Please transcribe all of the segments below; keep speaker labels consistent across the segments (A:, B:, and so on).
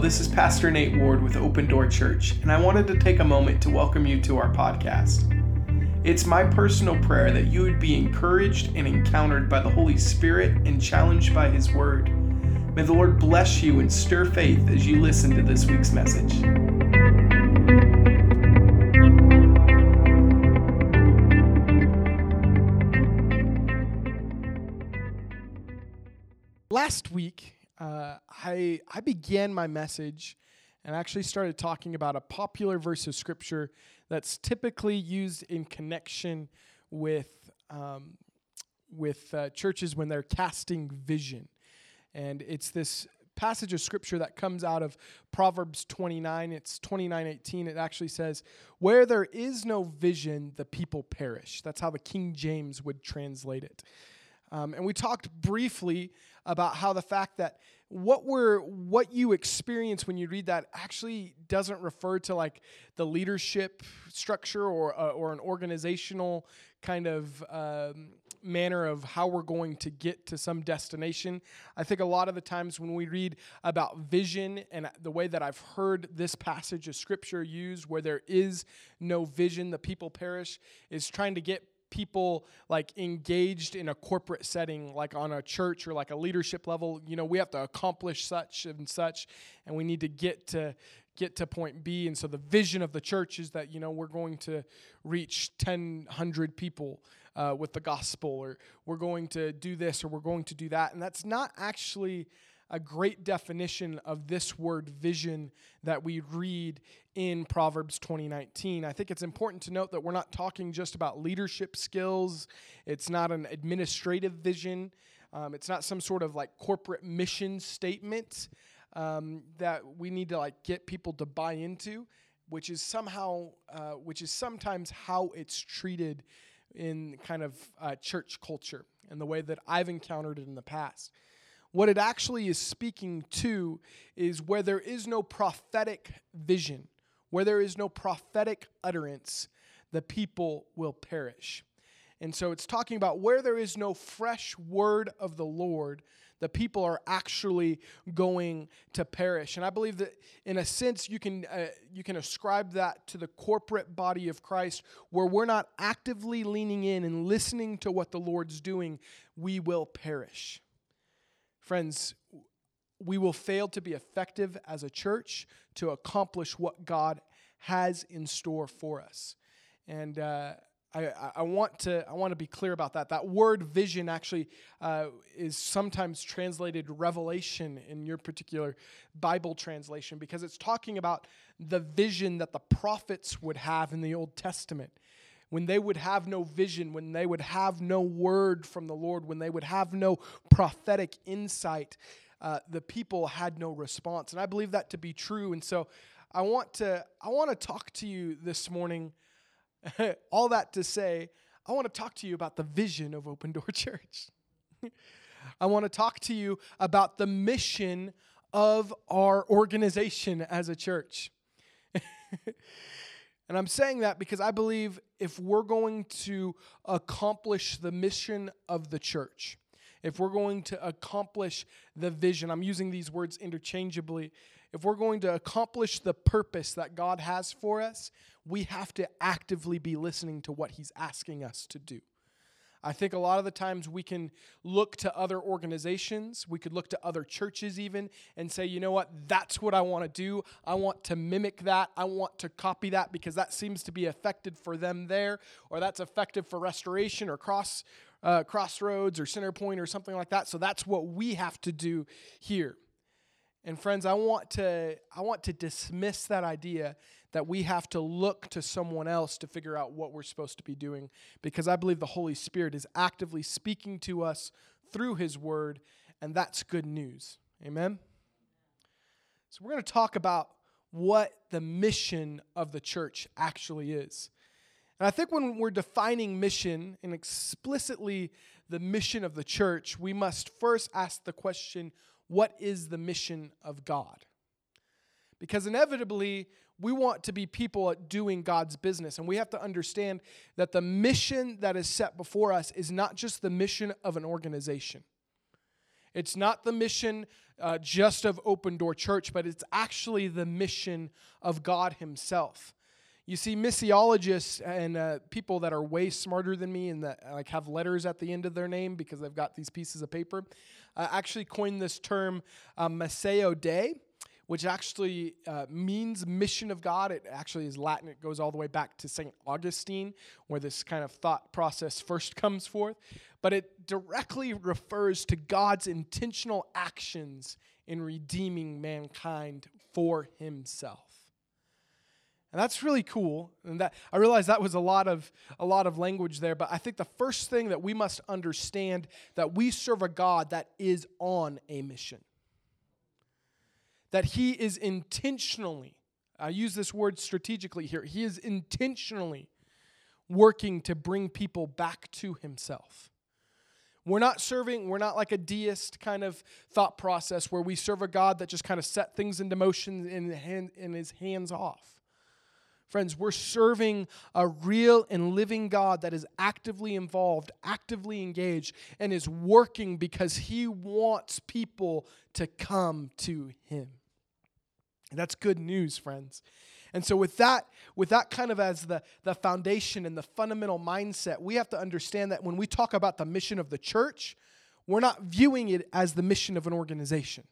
A: This is Pastor Nate Ward with Open Door Church, and I wanted to take a moment to welcome you to our podcast. It's my personal prayer that you would be encouraged and encountered by the Holy Spirit and challenged by His Word. May the Lord bless you and stir faith as you listen to this week's message. Last week, uh, I, I began my message and actually started talking about a popular verse of scripture that's typically used in connection with, um, with uh, churches when they're casting vision. And it's this passage of scripture that comes out of Proverbs 29. It's 29:18. It actually says, "Where there is no vision, the people perish." That's how the King James would translate it. Um, and we talked briefly about how the fact that what we're what you experience when you read that actually doesn't refer to like the leadership structure or uh, or an organizational kind of um, manner of how we're going to get to some destination. I think a lot of the times when we read about vision and the way that I've heard this passage of scripture used, where there is no vision, the people perish, is trying to get people like engaged in a corporate setting like on a church or like a leadership level you know we have to accomplish such and such and we need to get to get to point b. And so the vision of the church is that you know we're going to reach 10 100 people uh, with the gospel or we're going to do this or we're going to do that. And that's not actually a great definition of this word vision that we read in Proverbs 2019. I think it's important to note that we're not talking just about leadership skills. It's not an administrative vision. Um, it's not some sort of like corporate mission statement um, that we need to like get people to buy into, which is somehow, uh, which is sometimes how it's treated in kind of uh, church culture and the way that I've encountered it in the past. What it actually is speaking to is where there is no prophetic vision, where there is no prophetic utterance, the people will perish. And so it's talking about where there is no fresh word of the Lord, the people are actually going to perish. And I believe that in a sense you can uh, you can ascribe that to the corporate body of Christ where we're not actively leaning in and listening to what the Lord's doing, we will perish. Friends, we will fail to be effective as a church to accomplish what God has in store for us. And uh, I, I, want to I want to be clear about that. That word vision actually uh, is sometimes translated revelation in your particular Bible translation because it's talking about the vision that the prophets would have in the Old Testament when they would have no vision, when they would have no word from the Lord, when they would have no prophetic insight, uh, the people had no response. And I believe that to be true. And so I want to I want to talk to you this morning. all that to say, I want to talk to you about the vision of Open Door Church. I want to talk to you about the mission of our organization as a church. And I'm saying that because I believe if we're going to accomplish the mission of the church, if we're going to accomplish the vision, I'm using these words interchangeably. If we're going to accomplish the purpose that God has for us, we have to actively be listening to what He's asking us to do. I think a lot of the times we can look to other organizations, we could look to other churches even, and say, you know what, that's what I want to do. I want to mimic that. I want to copy that because that seems to be effective for them there, or that's effective for restoration or cross. Uh, crossroads or center point or something like that so that's what we have to do here and friends i want to i want to dismiss that idea that we have to look to someone else to figure out what we're supposed to be doing because I believe the Holy Spirit is actively speaking to us through His Word, and that's good news. Amen? So, we're going to talk about what the mission of the church actually is. And I think when we're defining mission and explicitly the mission of the church, we must first ask the question what is the mission of God? Because inevitably, we want to be people at doing God's business. And we have to understand that the mission that is set before us is not just the mission of an organization. It's not the mission uh, just of Open Door Church, but it's actually the mission of God Himself. You see, missiologists and uh, people that are way smarter than me and that like have letters at the end of their name because they've got these pieces of paper, uh, actually coined this term uh, Dei, which actually uh, means mission of God. It actually is Latin. It goes all the way back to St. Augustine, where this kind of thought process first comes forth. But it directly refers to God's intentional actions in redeeming mankind for himself. And that's really cool. And that I realize that was a lot of a lot of language there, but I think the first thing that we must understand that we serve a God that is on a mission. That he is intentionally, I use this word strategically here, he is intentionally working to bring people back to himself. We're not serving, we're not like a deist kind of thought process where we serve a God that just kind of set things into motion and, and is hands off. Friends, we're serving a real and living God that is actively involved, actively engaged, and is working because He wants people to come to Him. And that's good news, friends. And so with that, with that kind of as the, the foundation and the fundamental mindset, we have to understand that when we talk about the mission of the church, we're not viewing it as the mission of an organization.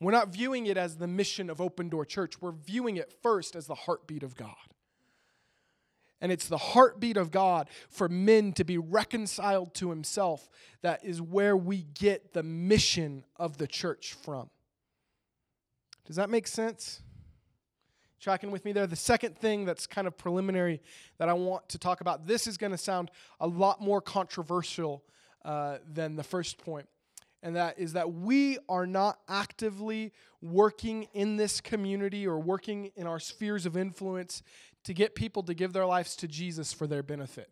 A: We're not viewing it as the mission of Open Door Church. We're viewing it first as the heartbeat of God. And it's the heartbeat of God for men to be reconciled to Himself that is where we get the mission of the church from. Does that make sense? Tracking with me there. The second thing that's kind of preliminary that I want to talk about, this is going to sound a lot more controversial uh, than the first point and that is that we are not actively working in this community or working in our spheres of influence to get people to give their lives to Jesus for their benefit.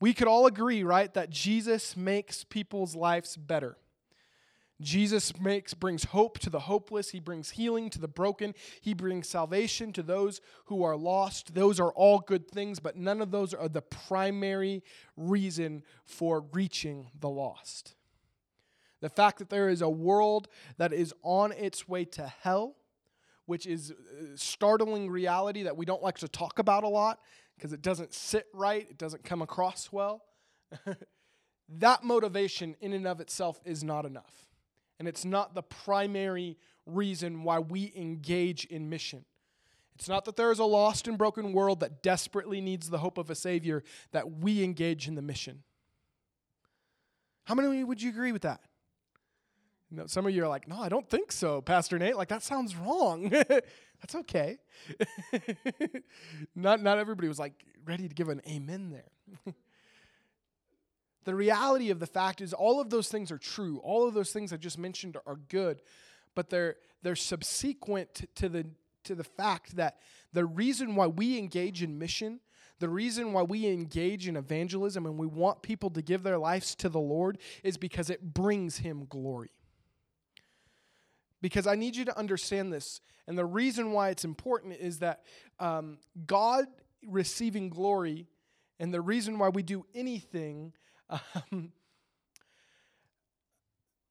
A: We could all agree, right, that Jesus makes people's lives better. Jesus makes brings hope to the hopeless, he brings healing to the broken, he brings salvation to those who are lost. Those are all good things, but none of those are the primary reason for reaching the lost. The fact that there is a world that is on its way to hell, which is uh, startling reality that we don't like to talk about a lot because it doesn't sit right, it doesn't come across well. that motivation in and of itself is not enough. And it's not the primary reason why we engage in mission. It's not that there is a lost and broken world that desperately needs the hope of a Savior that we engage in the mission. How many would you agree with that? Some of you are like, no, I don't think so, Pastor Nate. Like that sounds wrong. That's okay. not not everybody was like ready to give an amen there. the reality of the fact is all of those things are true. All of those things I just mentioned are good, but they're they're subsequent to the to the fact that the reason why we engage in mission the reason why we engage in evangelism and we want people to give their lives to the Lord is because it brings Him glory because I need you to understand this. And the reason why it's important is that um, God receiving glory, and the reason why we do anything, um,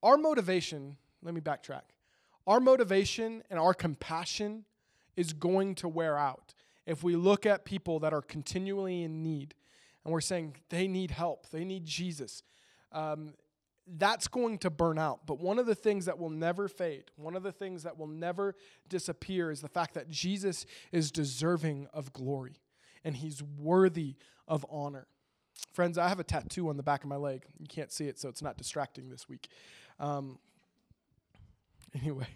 A: our motivation, let me backtrack. Our motivation and our compassion is going to wear out if we look at people that are continually in need and we're saying they need help, they need Jesus. Um, that's going to burn out. But one of the things that will never fade, one of the things that will never disappear is the fact that Jesus is deserving of glory and he's worthy of honor. Friends, I have a tattoo on the back of my leg. You can't see it, so it's not distracting this week. Um, anyway,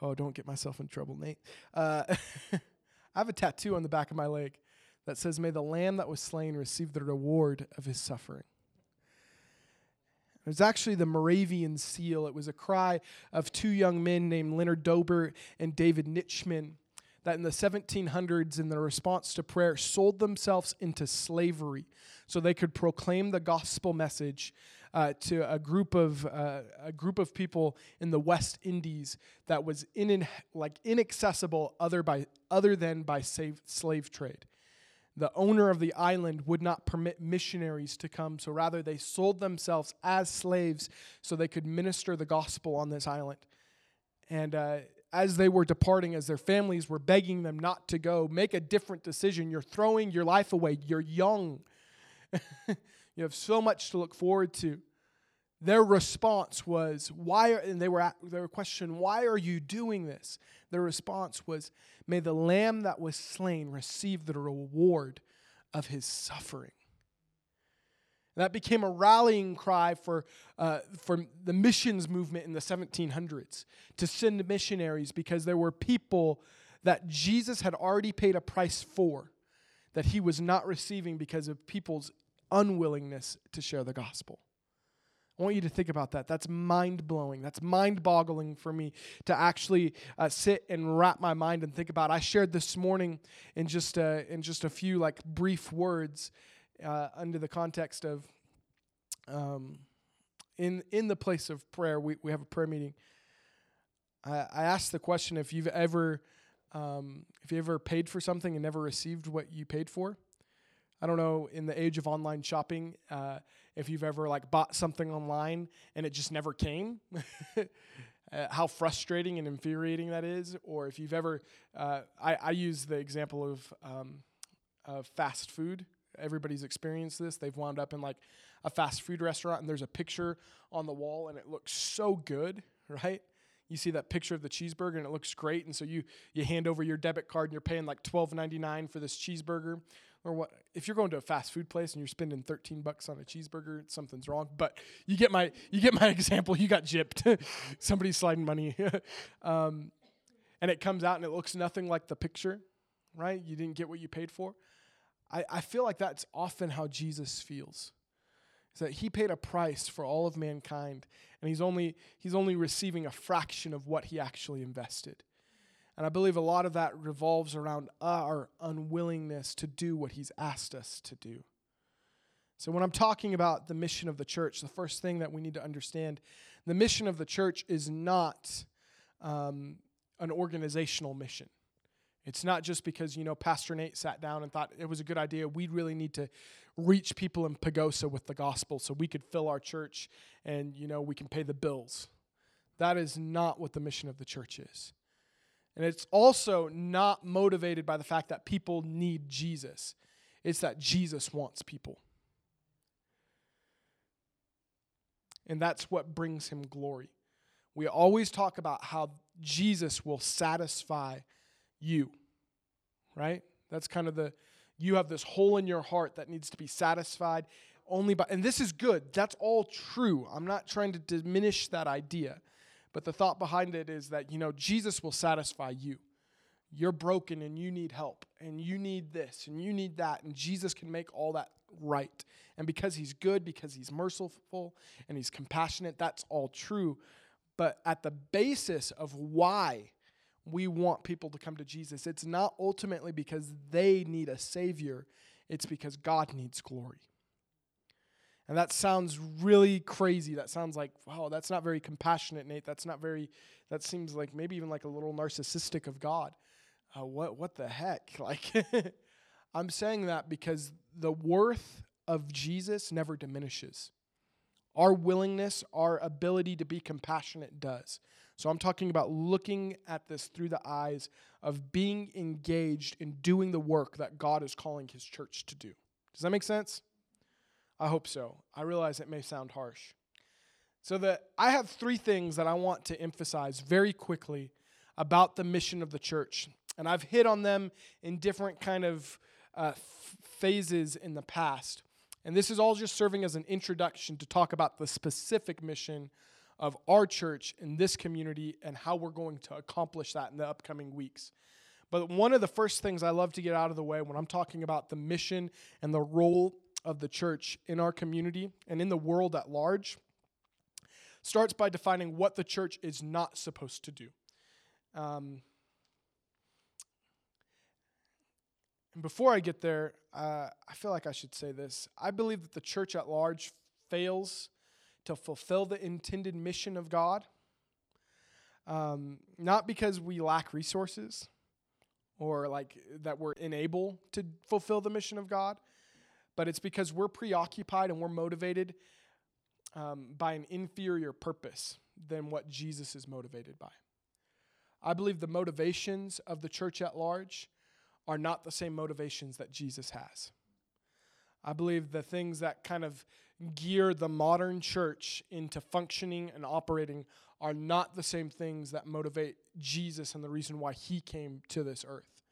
A: oh, don't get myself in trouble, Nate. Uh, I have a tattoo on the back of my leg that says, May the lamb that was slain receive the reward of his suffering. It was actually the Moravian seal. It was a cry of two young men named Leonard Dober and David Nitschmann that in the 1700s, in their response to prayer, sold themselves into slavery so they could proclaim the gospel message uh, to a group of uh, a group of people in the West Indies that was in, like inaccessible other by other than by slave, slave trade. the owner of the island would not permit missionaries to come, so rather they sold themselves as slaves so they could minister the gospel on this island. And uh, as they were departing, as their families were begging them not to go, make a different decision. You're throwing your life away. You're young. you have so much to look forward to. Their response was, "Why?" Are, and they were at, they were questioned, "Why are you doing this?" Their response was, "May the Lamb that was slain receive the reward of his suffering." And that became a rallying cry for, uh, for the missions movement in the 1700s to send missionaries because there were people that Jesus had already paid a price for that he was not receiving because of people's unwillingness to share the gospel. I want you to think about that. That's mind blowing. That's mind boggling for me to actually uh, sit and wrap my mind and think about. I shared this morning in just a, in just a few like brief words uh, under the context of um, in in the place of prayer. We we have a prayer meeting. I, I asked the question if you've ever um, if you ever paid for something and never received what you paid for. I don't know in the age of online shopping uh, if you've ever like bought something online and it just never came. uh, how frustrating and infuriating that is, or if you've ever, uh, I, I, use the example of, um, of fast food. Everybody's experienced this. They've wound up in like a fast food restaurant and there's a picture on the wall and it looks so good, right? You see that picture of the cheeseburger and it looks great, and so you you hand over your debit card and you're paying like twelve ninety nine for this cheeseburger, or what? If you're going to a fast food place and you're spending thirteen bucks on a cheeseburger, something's wrong. But you get my you get my example. You got gypped. Somebody's sliding money, um, and it comes out and it looks nothing like the picture, right? You didn't get what you paid for. I, I feel like that's often how Jesus feels is that he paid a price for all of mankind and he's only he's only receiving a fraction of what he actually invested. And i believe a lot of that revolves around our unwillingness to do what he's asked us to do. So when i'm talking about the mission of the church the first thing that we need to understand the mission of the church is not um, an organizational mission it's not just because you know pastor nate sat down and thought it was a good idea we really need to reach people in Pagosa with the gospel so we could fill our church and you know we can pay the bills. That is not what the mission of the church is. And it's also not motivated by the fact that people need Jesus. It's that Jesus wants people. And that's what brings him glory. We always talk about how Jesus will satisfy you, right? That's kind of the you have this hole in your heart that needs to be satisfied only by, and this is good. That's all true. I'm not trying to diminish that idea. But the thought behind it is that, you know, Jesus will satisfy you. You're broken and you need help, and you need this and you need that, and Jesus can make all that right. And because he's good, because he's merciful and he's compassionate, that's all true. But at the basis of why we want people to come to Jesus. It's not ultimately because they need a Savior, it's because God needs glory. And that sounds really crazy. That sounds like, wow, that's not very compassionate, Nate. That's not very, that seems like maybe even like a little narcissistic of God. Uh, what, what the heck? Like, I'm saying that because the worth of Jesus never diminishes. Our willingness, our ability to be compassionate does. So I'm talking about looking at this through the eyes of being engaged in doing the work that God is calling his church to do. Does that make sense? I hope so. I realize it may sound harsh. So that I have three things that I want to emphasize very quickly about the mission of the church. And I've hit on them in different kind of uh, phases in the past. And this is all just serving as an introduction to talk about the specific mission of our church in this community and how we're going to accomplish that in the upcoming weeks. But one of the first things I love to get out of the way when I'm talking about the mission and the role of the church in our community and in the world at large starts by defining what the church is not supposed to do. Um, and before I get there, uh, I feel like I should say this. I believe that the church at large fails to fulfill the intended mission of God. Um, not because we lack resources or like that we're unable to fulfill the mission of God, but it's because we're preoccupied and we're motivated um, by an inferior purpose than what Jesus is motivated by. I believe the motivations of the church at large are not the same motivations that Jesus has. I believe the things that kind of gear the modern church into functioning and operating are not the same things that motivate Jesus and the reason why he came to this earth.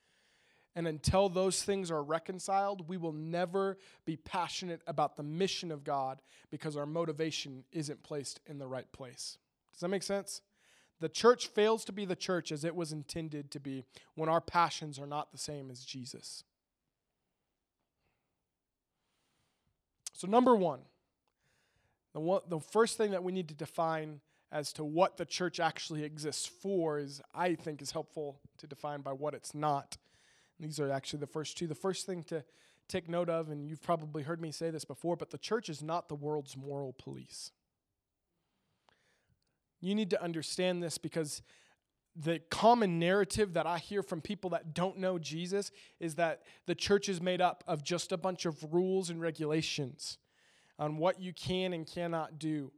A: And until those things are reconciled, we will never be passionate about the mission of God because our motivation isn't placed in the right place. Does that make sense? The church fails to be the church as it was intended to be when our passions are not the same as Jesus. So, number one, the, one, the first thing that we need to define as to what the church actually exists for is, I think, is helpful to define by what it's not. And these are actually the first two. The first thing to take note of, and you've probably heard me say this before, but the church is not the world's moral police. You need to understand this because the common narrative that I hear from people that don't know Jesus is that the church is made up of just a bunch of rules and regulations on what you can and cannot do.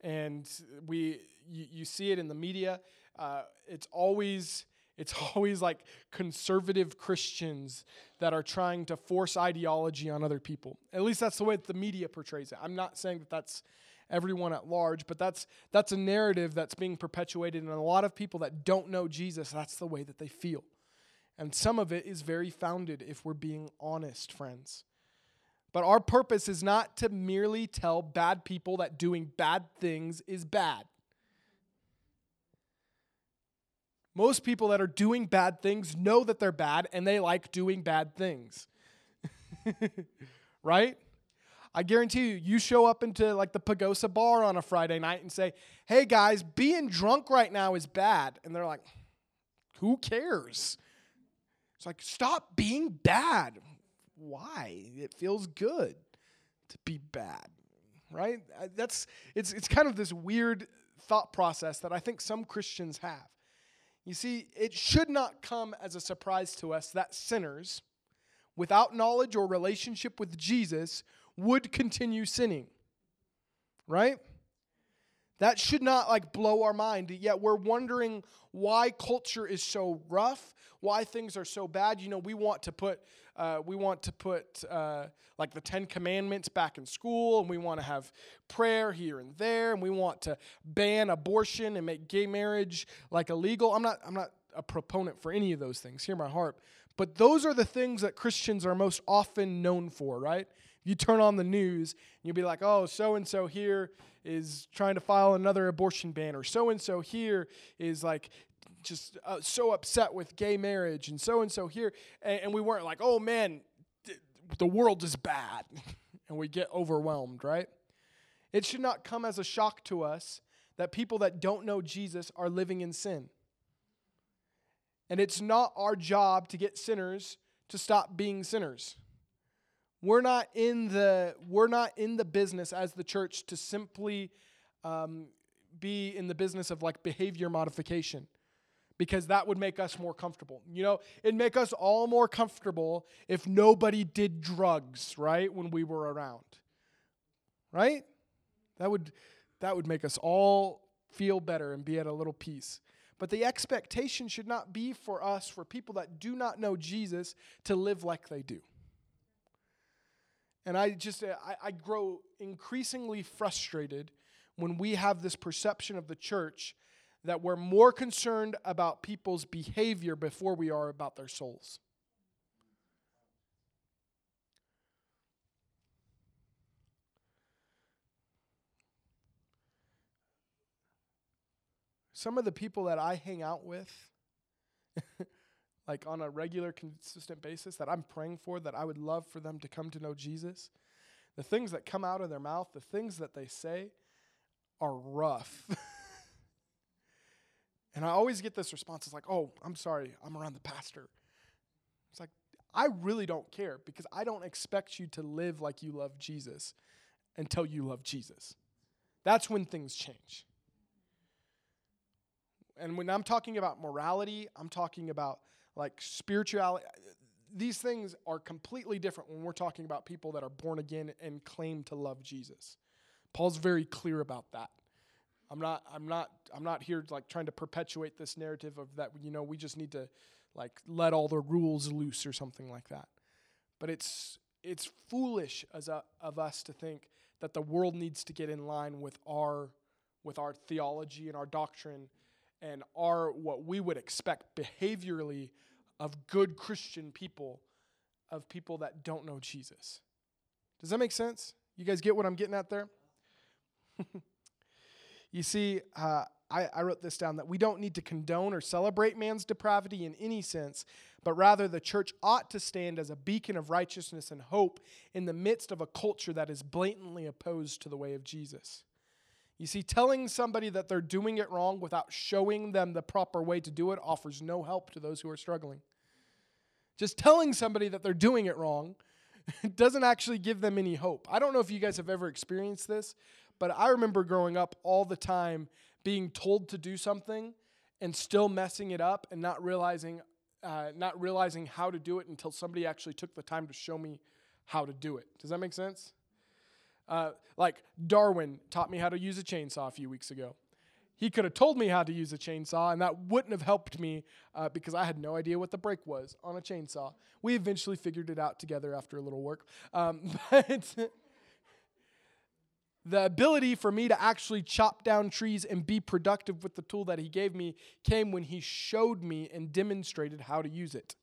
A: And we, you, you see it in the media. Uh, it's always, it's always like conservative Christians that are trying to force ideology on other people. At least that's the way that the media portrays it. I'm not saying that that's everyone at large, but that's that's a narrative that's being perpetuated and a lot of people that don't know Jesus, that's the way that they feel. And some of it is very founded if we're being honest, friends. But our purpose is not to merely tell bad people that doing bad things is bad. Most people that are doing bad things know that they're bad and they like doing bad things. right? I guarantee you, you show up into like the Pagosa bar on a Friday night and say, hey guys, being drunk right now is bad. And they're like, who cares? It's like, stop being bad. Why? It feels good to be bad, right? That's it's it's kind of this weird thought process that I think some Christians have. You see, it should not come as a surprise to us that sinners without knowledge or relationship with Jesus would continue sinning. Right? That should not like blow our mind. Yet we're wondering why culture is so rough, why things are so bad. You know, we want to put uh, we want to put uh, like the Ten Commandments back in school, and we want to have prayer here and there, and we want to ban abortion and make gay marriage like illegal. I'm not I'm not a proponent for any of those things. Hear my heart. But those are the things that Christians are most often known for, right? You turn on the news, and you'll be like, oh, so and so here is trying to file another abortion ban, or so and so here is like just uh, so upset with gay marriage, and so and so here. And, and we weren't like, oh man, th- the world is bad. and we get overwhelmed, right? It should not come as a shock to us that people that don't know Jesus are living in sin. And it's not our job to get sinners to stop being sinners. We're not in the we're not in the business as the church to simply um, be in the business of like behavior modification because that would make us more comfortable. You know, it'd make us all more comfortable if nobody did drugs, right, when we were around. Right? That would that would make us all feel better and be at a little peace. But the expectation should not be for us, for people that do not know Jesus, to live like they do. And I just, uh, I, I grow increasingly frustrated when we have this perception of the church that we're more concerned about people's behavior before we are about their souls. Some of the people that I hang out with like on a regular, consistent basis that I'm praying for, that I would love for them to come to know Jesus, the things that come out of their mouth, the things that they say are rough. and I always get this response it's like, oh, I'm sorry, I'm around the pastor. It's like, I really don't care because I don't expect you to live like you love Jesus until you love Jesus. That's when things change. And when I'm talking about morality, I'm talking about like spirituality. These things are completely different when we're talking about people that are born again and claim to love Jesus. Paul's very clear about that. I'm not I'm not I'm not here like trying to perpetuate this narrative of that you know we just need to like let all the rules loose or something like that. But it's it's foolish as a, of us to think that the world needs to get in line with our with our theology and our doctrine and are what we would expect behaviorally of good Christian people, of people that don't know Jesus. Does that make sense? You guys get what I'm getting at there? you see, uh, I, I wrote this down that we don't need to condone or celebrate man's depravity in any sense, but rather the church ought to stand as a beacon of righteousness and hope in the midst of a culture that is blatantly opposed to the way of Jesus. You see, telling somebody that they're doing it wrong without showing them the proper way to do it offers no help to those who are struggling. Just telling somebody that they're doing it wrong doesn't actually give them any hope. I don't know if you guys have ever experienced this, but I remember growing up all the time being told to do something and still messing it up and not realizing uh, not realizing how to do it until somebody actually took the time to show me how to do it. Does that make sense? Uh, like Darwin taught me how to use a chainsaw a few weeks ago. He could have told me how to use a chainsaw, and that wouldn't have helped me uh, because I had no idea what the brake was on a chainsaw. We eventually figured it out together after a little work. Um, but the ability for me to actually chop down trees and be productive with the tool that he gave me came when he showed me and demonstrated how to use it.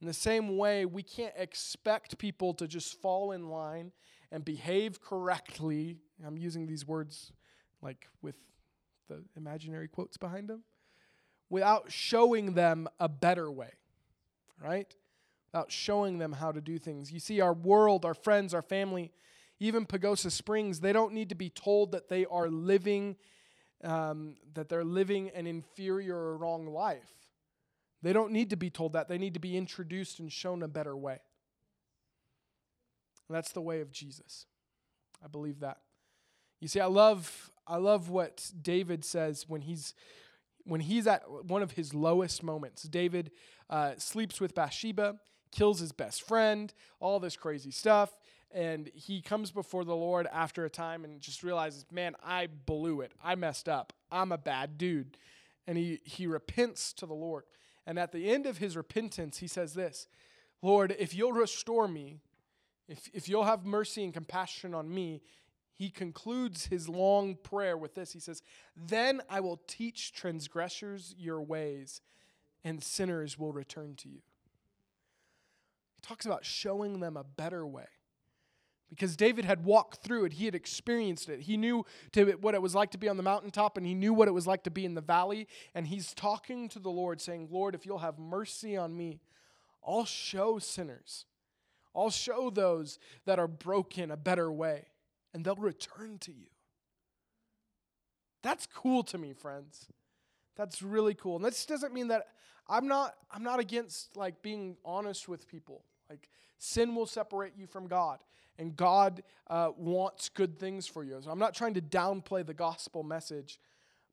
A: In the same way, we can't expect people to just fall in line and behave correctly. I'm using these words like with the imaginary quotes behind them without showing them a better way, right? Without showing them how to do things. You see, our world, our friends, our family, even Pagosa Springs, they don't need to be told that they are living, um, that they're living an inferior or wrong life. They don't need to be told that. They need to be introduced and shown a better way. And that's the way of Jesus. I believe that. You see, I love I love what David says when he's when he's at one of his lowest moments. David uh, sleeps with Bathsheba, kills his best friend, all this crazy stuff and he comes before the Lord after a time and just realizes, man, I blew it. I messed up. I'm a bad dude. And he, he repents to the Lord. And at the end of his repentance, he says this Lord, if you'll restore me, if, if you'll have mercy and compassion on me, he concludes his long prayer with this. He says, Then I will teach transgressors your ways, and sinners will return to you. He talks about showing them a better way because David had walked through it. He had experienced it. He knew to, what it was like to be on the mountaintop, and he knew what it was like to be in the valley. And he's talking to the Lord, saying, Lord, if you'll have mercy on me, I'll show sinners. I'll show those that are broken a better way, and they'll return to you. That's cool to me, friends. That's really cool. And this doesn't mean that I'm not I'm not against like being honest with people. Like sin will separate you from God and God uh, wants good things for you. So I'm not trying to downplay the gospel message,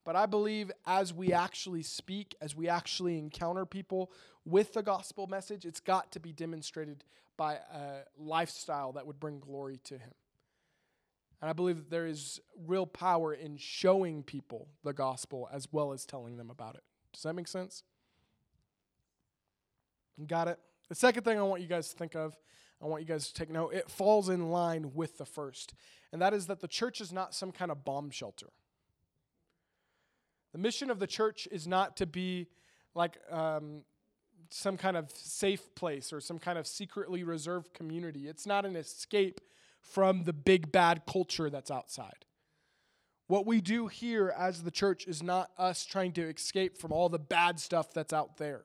A: but I believe as we actually speak, as we actually encounter people with the gospel message, it's got to be demonstrated by a lifestyle that would bring glory to Him. And I believe that there is real power in showing people the gospel as well as telling them about it. Does that make sense? Got it? The second thing I want you guys to think of I want you guys to take note. It falls in line with the first, and that is that the church is not some kind of bomb shelter. The mission of the church is not to be like um, some kind of safe place or some kind of secretly reserved community. It's not an escape from the big bad culture that's outside. What we do here as the church is not us trying to escape from all the bad stuff that's out there.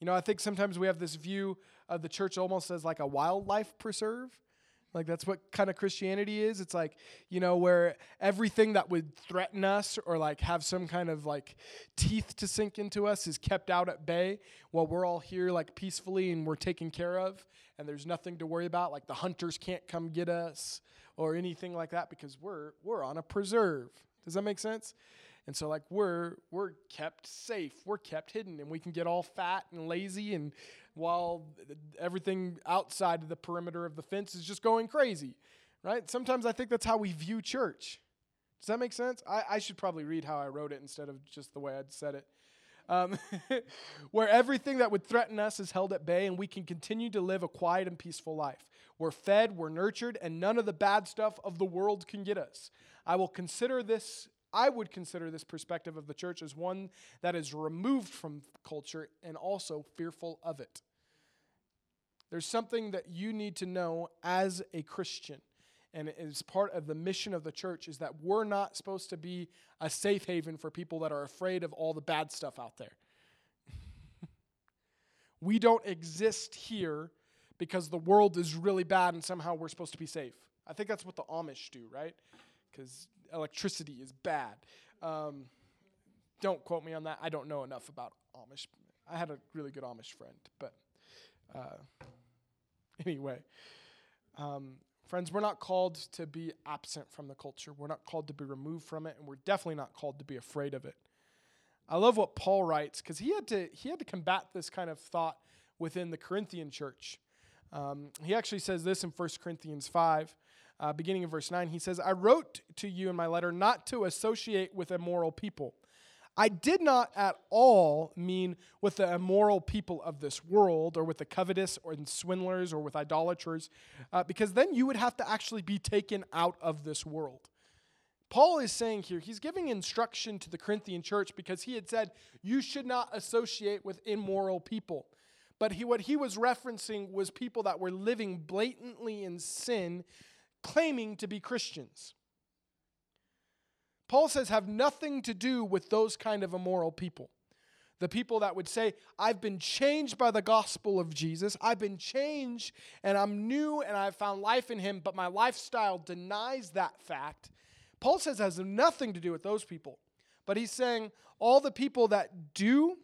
A: You know, I think sometimes we have this view of the church almost as like a wildlife preserve. Like that's what kind of Christianity is. It's like, you know, where everything that would threaten us or like have some kind of like teeth to sink into us is kept out at bay while we're all here like peacefully and we're taken care of and there's nothing to worry about. Like the hunters can't come get us or anything like that because we're we're on a preserve. Does that make sense? And so like we're we're kept safe, we're kept hidden, and we can get all fat and lazy, and while everything outside of the perimeter of the fence is just going crazy, right? Sometimes I think that's how we view church. Does that make sense? I, I should probably read how I wrote it instead of just the way I'd said it. Um, where everything that would threaten us is held at bay and we can continue to live a quiet and peaceful life. We're fed, we're nurtured, and none of the bad stuff of the world can get us. I will consider this, I would consider this perspective of the church as one that is removed from culture and also fearful of it. There's something that you need to know as a Christian and it is part of the mission of the church is that we're not supposed to be a safe haven for people that are afraid of all the bad stuff out there. we don't exist here because the world is really bad and somehow we're supposed to be safe. I think that's what the Amish do, right? Because electricity is bad. Um, don't quote me on that. I don't know enough about Amish. I had a really good Amish friend, but uh, anyway. Um, Friends, we're not called to be absent from the culture. We're not called to be removed from it, and we're definitely not called to be afraid of it. I love what Paul writes because he had to he had to combat this kind of thought within the Corinthian church. Um, he actually says this in 1 Corinthians 5, uh, beginning of verse 9. He says, I wrote to you in my letter not to associate with immoral people I did not at all mean with the immoral people of this world, or with the covetous, or swindlers, or with idolaters, uh, because then you would have to actually be taken out of this world. Paul is saying here, he's giving instruction to the Corinthian church because he had said, You should not associate with immoral people. But he, what he was referencing was people that were living blatantly in sin, claiming to be Christians. Paul says have nothing to do with those kind of immoral people. The people that would say, I've been changed by the gospel of Jesus. I've been changed and I'm new and I've found life in him, but my lifestyle denies that fact. Paul says has nothing to do with those people. But he's saying all the people that do,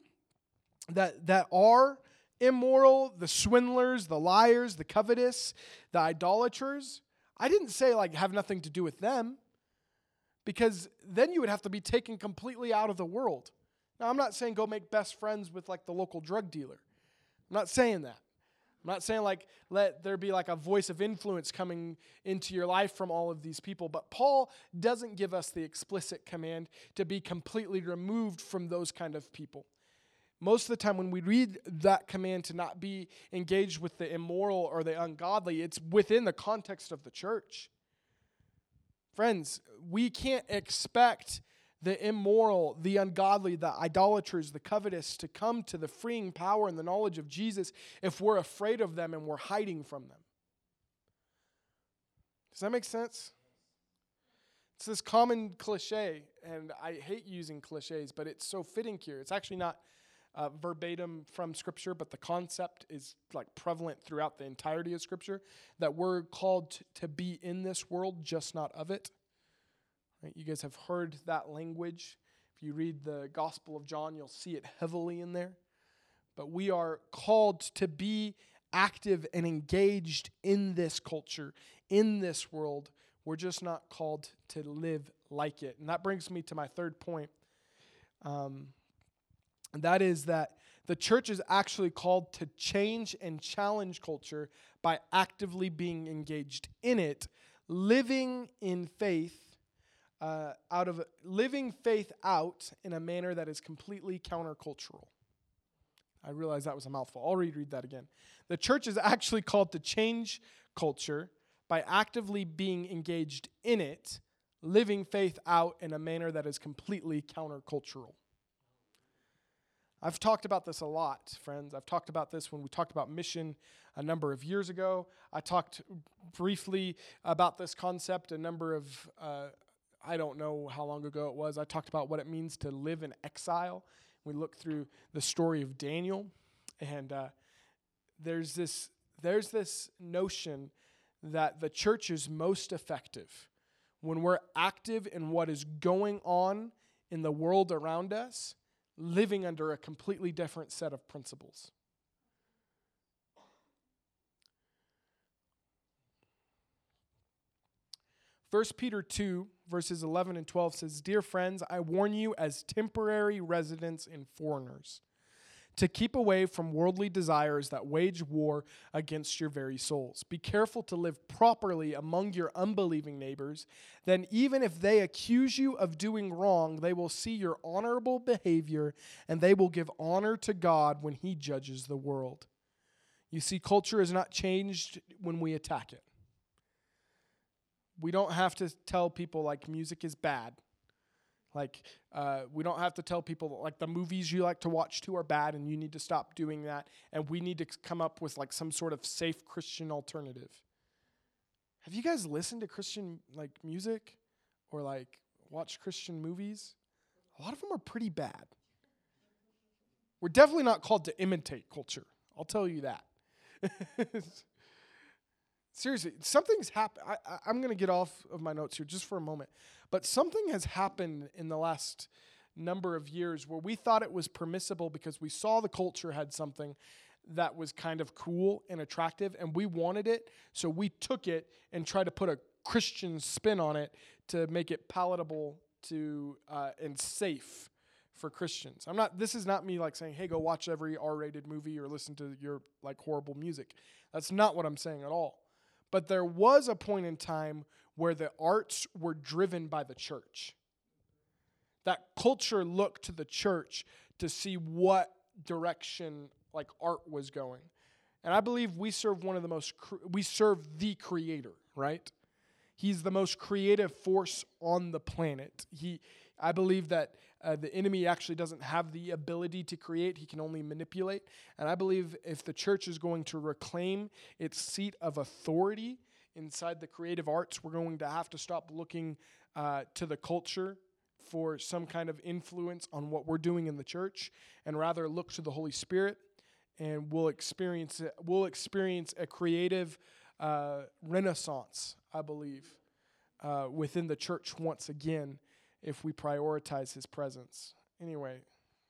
A: that, that are immoral, the swindlers, the liars, the covetous, the idolaters, I didn't say like have nothing to do with them because then you would have to be taken completely out of the world. Now, I'm not saying go make best friends with like the local drug dealer. I'm not saying that. I'm not saying like let there be like a voice of influence coming into your life from all of these people, but Paul doesn't give us the explicit command to be completely removed from those kind of people. Most of the time, when we read that command to not be engaged with the immoral or the ungodly, it's within the context of the church. Friends, we can't expect the immoral, the ungodly, the idolaters, the covetous to come to the freeing power and the knowledge of Jesus if we're afraid of them and we're hiding from them. Does that make sense? It's this common cliche, and I hate using cliches, but it's so fitting here. It's actually not uh, verbatim from Scripture, but the concept is like prevalent throughout the entirety of Scripture that we're called to be in this world, just not of it. Right? You guys have heard that language. If you read the Gospel of John, you'll see it heavily in there. But we are called to be active and engaged in this culture, in this world. We're just not called to live like it. And that brings me to my third point. Um, and that is that the church is actually called to change and challenge culture by actively being engaged in it, living in faith, uh, out of living faith out in a manner that is completely countercultural. I realize that was a mouthful. I'll read, read that again. The church is actually called to change culture by actively being engaged in it, living faith out in a manner that is completely countercultural. I've talked about this a lot, friends. I've talked about this when we talked about mission a number of years ago. I talked briefly about this concept a number of, uh, I don't know how long ago it was. I talked about what it means to live in exile. We look through the story of Daniel, and uh, there's this there's this notion that the church is most effective when we're active in what is going on in the world around us living under a completely different set of principles. First Peter 2, verses 11 and 12 says, Dear friends, I warn you as temporary residents and foreigners to keep away from worldly desires that wage war against your very souls. Be careful to live properly among your unbelieving neighbors. Then, even if they accuse you of doing wrong, they will see your honorable behavior and they will give honor to God when He judges the world. You see, culture is not changed when we attack it. We don't have to tell people like music is bad like, uh, we don't have to tell people like the movies you like to watch too are bad and you need to stop doing that. And we need to come up with like some sort of safe Christian alternative. Have you guys listened to Christian like music or like watch Christian movies? A lot of them are pretty bad. We're definitely not called to imitate culture. I'll tell you that. Seriously, something's happened. I, am going to get off of my notes here just for a moment. But something has happened in the last number of years where we thought it was permissible because we saw the culture had something that was kind of cool and attractive and we wanted it. So we took it and tried to put a Christian spin on it to make it palatable to uh, and safe for Christians. I'm not this is not me like saying, "Hey, go watch every R-rated movie or listen to your like horrible music." That's not what I'm saying at all. But there was a point in time where the arts were driven by the church. That culture looked to the church to see what direction like art was going. And I believe we serve one of the most cre- we serve the creator, right? He's the most creative force on the planet. He I believe that uh, the enemy actually doesn't have the ability to create, he can only manipulate. And I believe if the church is going to reclaim its seat of authority inside the creative arts, we're going to have to stop looking uh, to the culture for some kind of influence on what we're doing in the church and rather look to the Holy Spirit and we'll experience we'll experience a creative uh, renaissance, I believe, uh, within the church once again if we prioritize his presence. Anyway,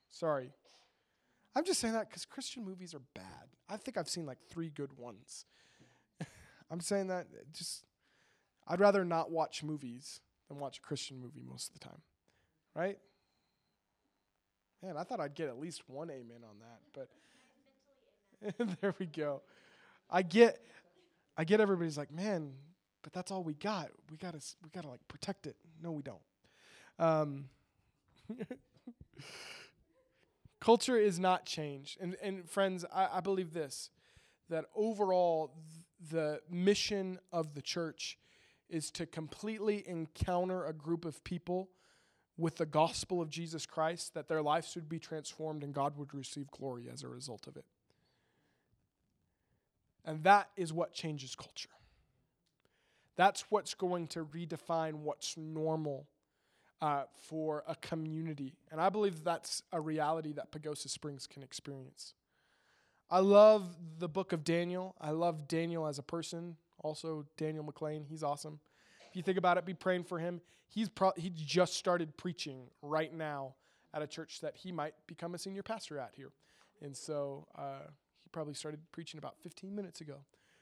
A: sorry. I'm just saying that because Christian movies are bad. I think I've seen like three good ones. I'm saying that uh, just, I'd rather not watch movies than watch a Christian movie most of the time. Right? Man, I thought I'd get at least one amen on that, but there we go. I get I get everybody's like, "Man, but that's all we got. We got to we got to like protect it." No, we don't. Um, culture is not changed. And, and friends, I, I believe this that overall, th- the mission of the church is to completely encounter a group of people with the gospel of Jesus Christ, that their lives would be transformed and God would receive glory as a result of it. And that is what changes culture. That's what's going to redefine what's normal uh, for a community. And I believe that's a reality that Pagosa Springs can experience. I love the book of Daniel. I love Daniel as a person. Also, Daniel McLean, he's awesome. If you think about it, be praying for him. He's pro- he just started preaching right now at a church that he might become a senior pastor at here. And so uh, he probably started preaching about 15 minutes ago.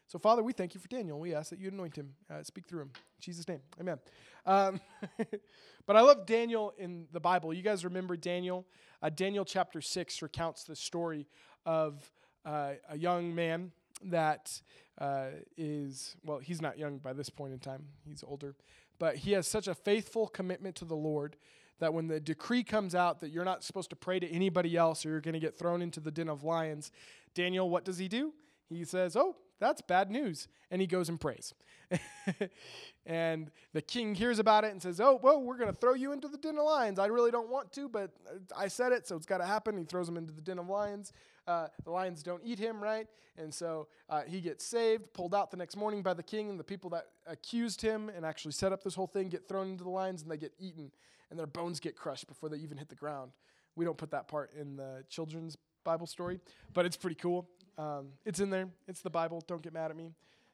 A: So, Father, we thank you for Daniel. We ask that you anoint him, uh, speak through him. In Jesus' name, amen. Um, but I love Daniel in the Bible. You guys remember Daniel? Uh, Daniel chapter 6 recounts the story of uh, a young man that uh, is, well, he's not young by this point in time, he's older, but he has such a faithful commitment to the Lord that when the decree comes out that you're not supposed to pray to anybody else or you're going to get thrown into the den of lions, Daniel, what does he do? He says, Oh, that's bad news. And he goes and prays. and the king hears about it and says, Oh, well, we're going to throw you into the den of lions. I really don't want to, but I said it, so it's got to happen. He throws him into the den of lions. Uh, the lions don't eat him, right? And so uh, he gets saved, pulled out the next morning by the king, and the people that accused him and actually set up this whole thing get thrown into the lions and they get eaten, and their bones get crushed before they even hit the ground. We don't put that part in the children's Bible story, but it's pretty cool. Um, it's in there. It's the Bible. Don't get mad at me.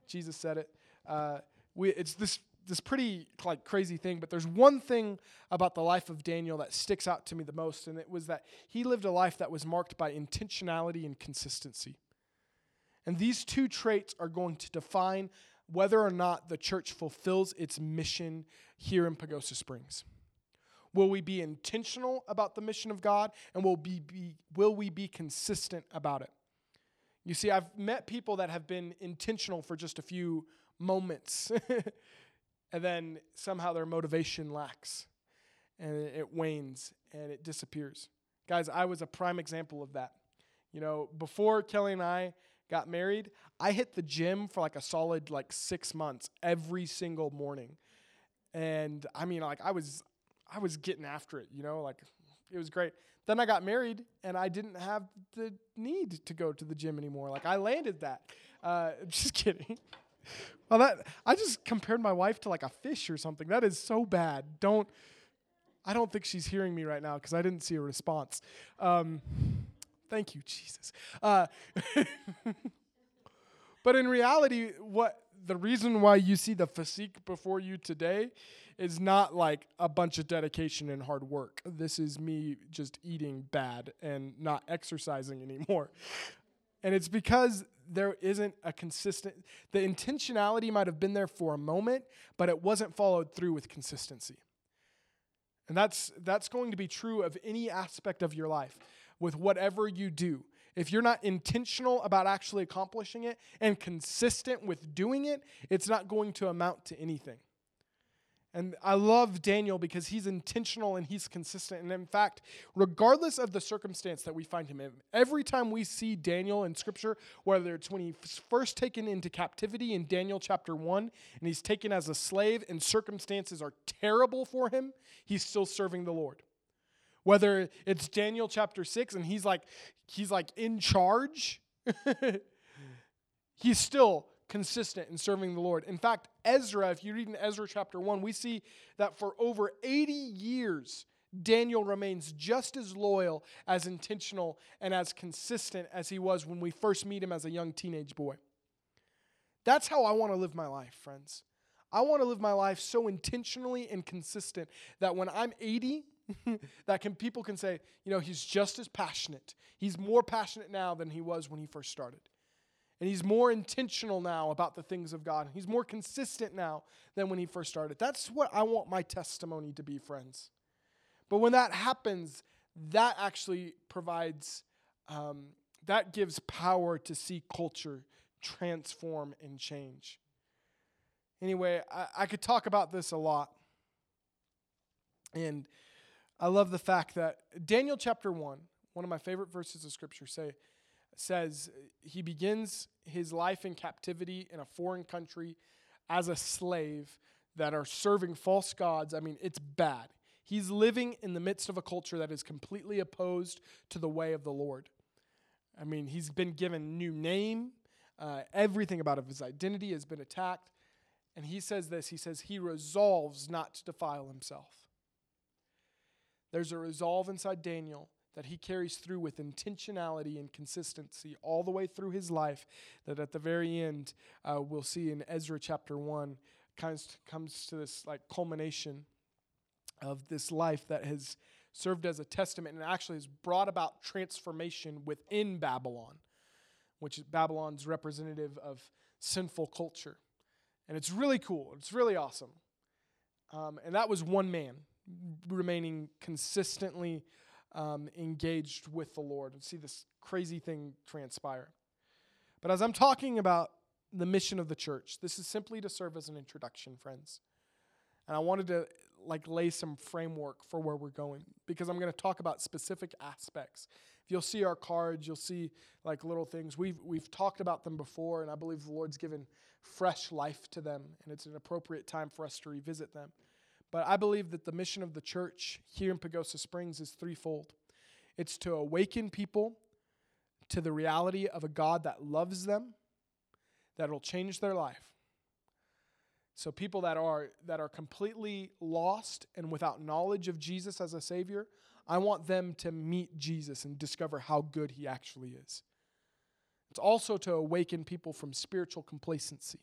A: Jesus said it. Uh, we, it's this this pretty like crazy thing, but there's one thing about the life of Daniel that sticks out to me the most, and it was that he lived a life that was marked by intentionality and consistency. And these two traits are going to define whether or not the church fulfills its mission here in Pagosa Springs. Will we be intentional about the mission of God and will, be, be, will we be consistent about it? You see, I've met people that have been intentional for just a few moments, and then somehow their motivation lacks and it wanes and it disappears. Guys, I was a prime example of that. You know, before Kelly and I got married, I hit the gym for like a solid like 6 months every single morning. And I mean like I was I was getting after it, you know, like it was great. Then I got married and I didn't have the need to go to the gym anymore. Like I landed that. Uh, just kidding. well, that I just compared my wife to like a fish or something. That is so bad. Don't. I don't think she's hearing me right now because I didn't see a response. Um, thank you, Jesus. Uh, but in reality, what the reason why you see the physique before you today is not like a bunch of dedication and hard work. This is me just eating bad and not exercising anymore. And it's because there isn't a consistent, the intentionality might have been there for a moment, but it wasn't followed through with consistency. And that's, that's going to be true of any aspect of your life with whatever you do. If you're not intentional about actually accomplishing it and consistent with doing it, it's not going to amount to anything. And I love Daniel because he's intentional and he's consistent. And in fact, regardless of the circumstance that we find him in, every time we see Daniel in scripture, whether it's when he's first taken into captivity in Daniel chapter 1 and he's taken as a slave and circumstances are terrible for him, he's still serving the Lord. Whether it's Daniel chapter 6 and he's like he's like in charge, he's still consistent in serving the Lord. In fact, Ezra, if you read in Ezra chapter 1, we see that for over 80 years, Daniel remains just as loyal, as intentional, and as consistent as he was when we first meet him as a young teenage boy. That's how I want to live my life, friends. I want to live my life so intentionally and consistent that when I'm 80, that can people can say, you know, he's just as passionate. He's more passionate now than he was when he first started. And he's more intentional now about the things of God. He's more consistent now than when he first started. That's what I want my testimony to be, friends. But when that happens, that actually provides, um, that gives power to see culture transform and change. Anyway, I, I could talk about this a lot. And I love the fact that Daniel chapter 1, one of my favorite verses of scripture, say, says he begins his life in captivity in a foreign country as a slave that are serving false gods. I mean, it's bad. He's living in the midst of a culture that is completely opposed to the way of the Lord. I mean, he's been given new name. Uh, everything about his identity has been attacked. And he says this he says, he resolves not to defile himself. There's a resolve inside Daniel that he carries through with intentionality and consistency all the way through his life, that at the very end, uh, we'll see in Ezra chapter 1, comes, comes to this like culmination of this life that has served as a testament and actually has brought about transformation within Babylon, which is Babylon's representative of sinful culture. And it's really cool. It's really awesome. Um, and that was one man remaining consistently um, engaged with the Lord and see this crazy thing transpire. But as I'm talking about the mission of the church, this is simply to serve as an introduction, friends. And I wanted to like lay some framework for where we're going because I'm going to talk about specific aspects. If you'll see our cards, you'll see like little things. We've we've talked about them before, and I believe the Lord's given fresh life to them, and it's an appropriate time for us to revisit them. But I believe that the mission of the church here in Pagosa Springs is threefold it's to awaken people to the reality of a God that loves them, that will change their life. So people that are that are completely lost and without knowledge of Jesus as a savior, I want them to meet Jesus and discover how good he actually is. It's also to awaken people from spiritual complacency.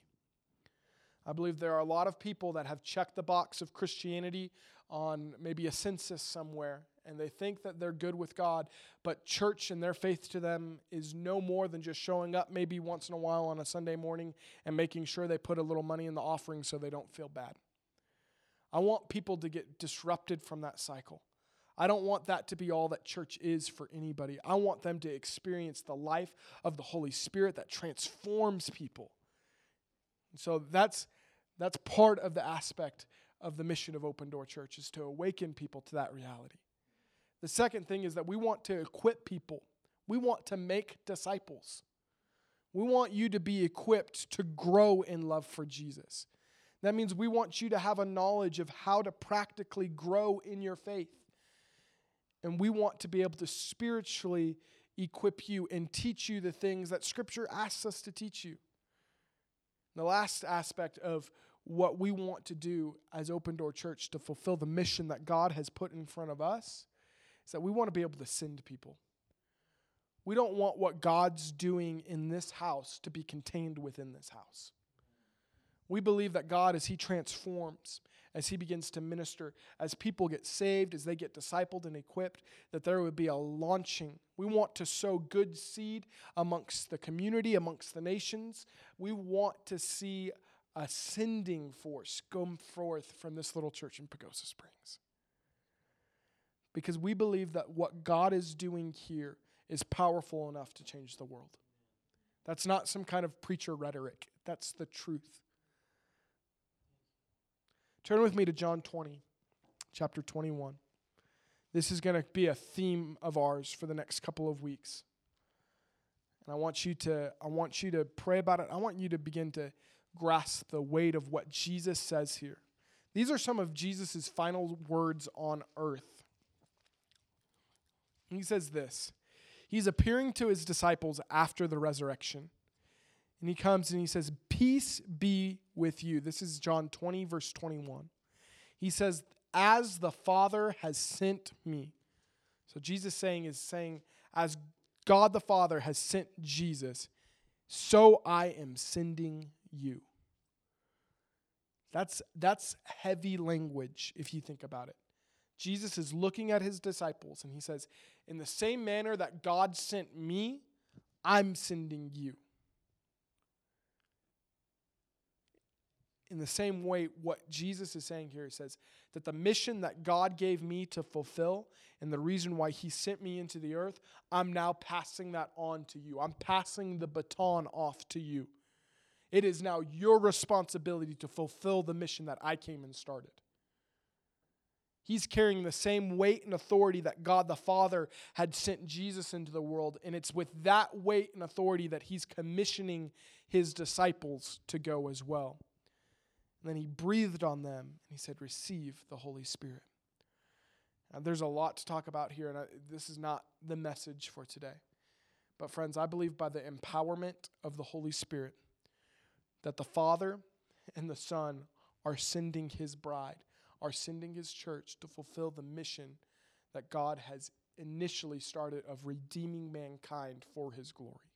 A: I believe there are a lot of people that have checked the box of Christianity on maybe a census somewhere, and they think that they're good with God, but church and their faith to them is no more than just showing up maybe once in a while on a Sunday morning and making sure they put a little money in the offering so they don't feel bad. I want people to get disrupted from that cycle. I don't want that to be all that church is for anybody. I want them to experience the life of the Holy Spirit that transforms people. So that's that's part of the aspect of the mission of Open Door Church is to awaken people to that reality. The second thing is that we want to equip people. We want to make disciples. We want you to be equipped to grow in love for Jesus. That means we want you to have a knowledge of how to practically grow in your faith. And we want to be able to spiritually equip you and teach you the things that Scripture asks us to teach you. The last aspect of what we want to do as Open Door Church to fulfill the mission that God has put in front of us is that we want to be able to send people. We don't want what God's doing in this house to be contained within this house. We believe that God, as He transforms, as He begins to minister, as people get saved, as they get discipled and equipped, that there would be a launching. We want to sow good seed amongst the community, amongst the nations. We want to see a sending force come forth from this little church in Pagosa Springs. Because we believe that what God is doing here is powerful enough to change the world. That's not some kind of preacher rhetoric, that's the truth. Turn with me to John 20, chapter 21. This is going to be a theme of ours for the next couple of weeks. And I want you to I want you to pray about it. I want you to begin to grasp the weight of what Jesus says here. These are some of Jesus' final words on earth. He says this. He's appearing to his disciples after the resurrection. And he comes and he says, Peace be with you. This is John 20, verse 21. He says, As the Father has sent me. So Jesus saying is saying, As God the Father has sent Jesus, so I am sending you. That's, that's heavy language if you think about it. Jesus is looking at his disciples and he says, In the same manner that God sent me, I'm sending you. In the same way, what Jesus is saying here, he says that the mission that God gave me to fulfill and the reason why he sent me into the earth, I'm now passing that on to you. I'm passing the baton off to you. It is now your responsibility to fulfill the mission that I came and started. He's carrying the same weight and authority that God the Father had sent Jesus into the world, and it's with that weight and authority that he's commissioning his disciples to go as well. And then he breathed on them and he said, Receive the Holy Spirit. Now, there's a lot to talk about here, and I, this is not the message for today. But, friends, I believe by the empowerment of the Holy Spirit that the Father and the Son are sending his bride, are sending his church to fulfill the mission that God has initially started of redeeming mankind for his glory.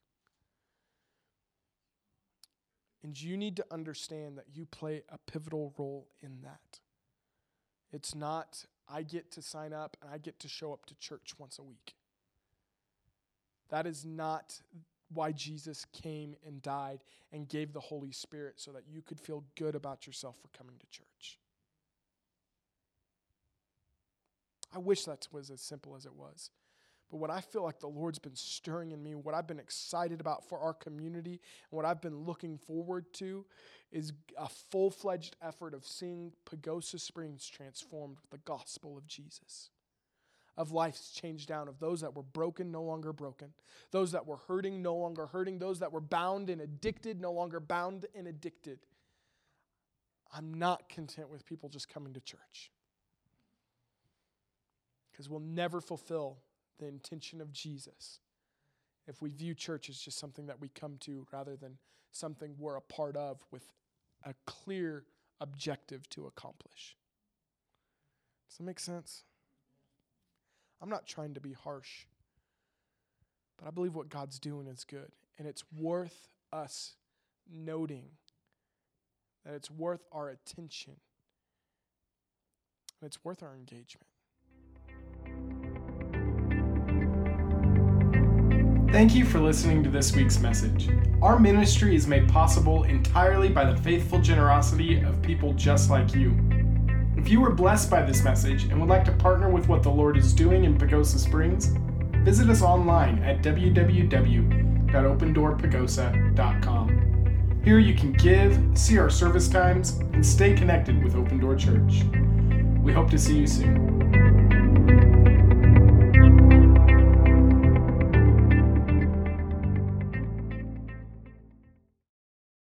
A: And you need to understand that you play a pivotal role in that. It's not, I get to sign up and I get to show up to church once a week. That is not why Jesus came and died and gave the Holy Spirit so that you could feel good about yourself for coming to church. I wish that was as simple as it was. But what I feel like the Lord's been stirring in me, what I've been excited about for our community, and what I've been looking forward to is a full fledged effort of seeing Pagosa Springs transformed with the gospel of Jesus. Of lives changed down, of those that were broken, no longer broken, those that were hurting, no longer hurting, those that were bound and addicted, no longer bound and addicted. I'm not content with people just coming to church because we'll never fulfill the intention of Jesus if we view church as just something that we come to rather than something we're a part of with a clear objective to accomplish. Does that make sense? I'm not trying to be harsh, but I believe what God's doing is good, and it's worth us noting that it's worth our attention and it's worth our engagement. Thank you for listening to this week's message. Our ministry is made possible entirely by the faithful generosity of people just like you. If you were blessed by this message and would like to partner with what the Lord is doing in Pagosa Springs, visit us online at www.opendoorpagosa.com. Here you can give, see our service times, and stay connected with Open Door Church. We hope to see you soon.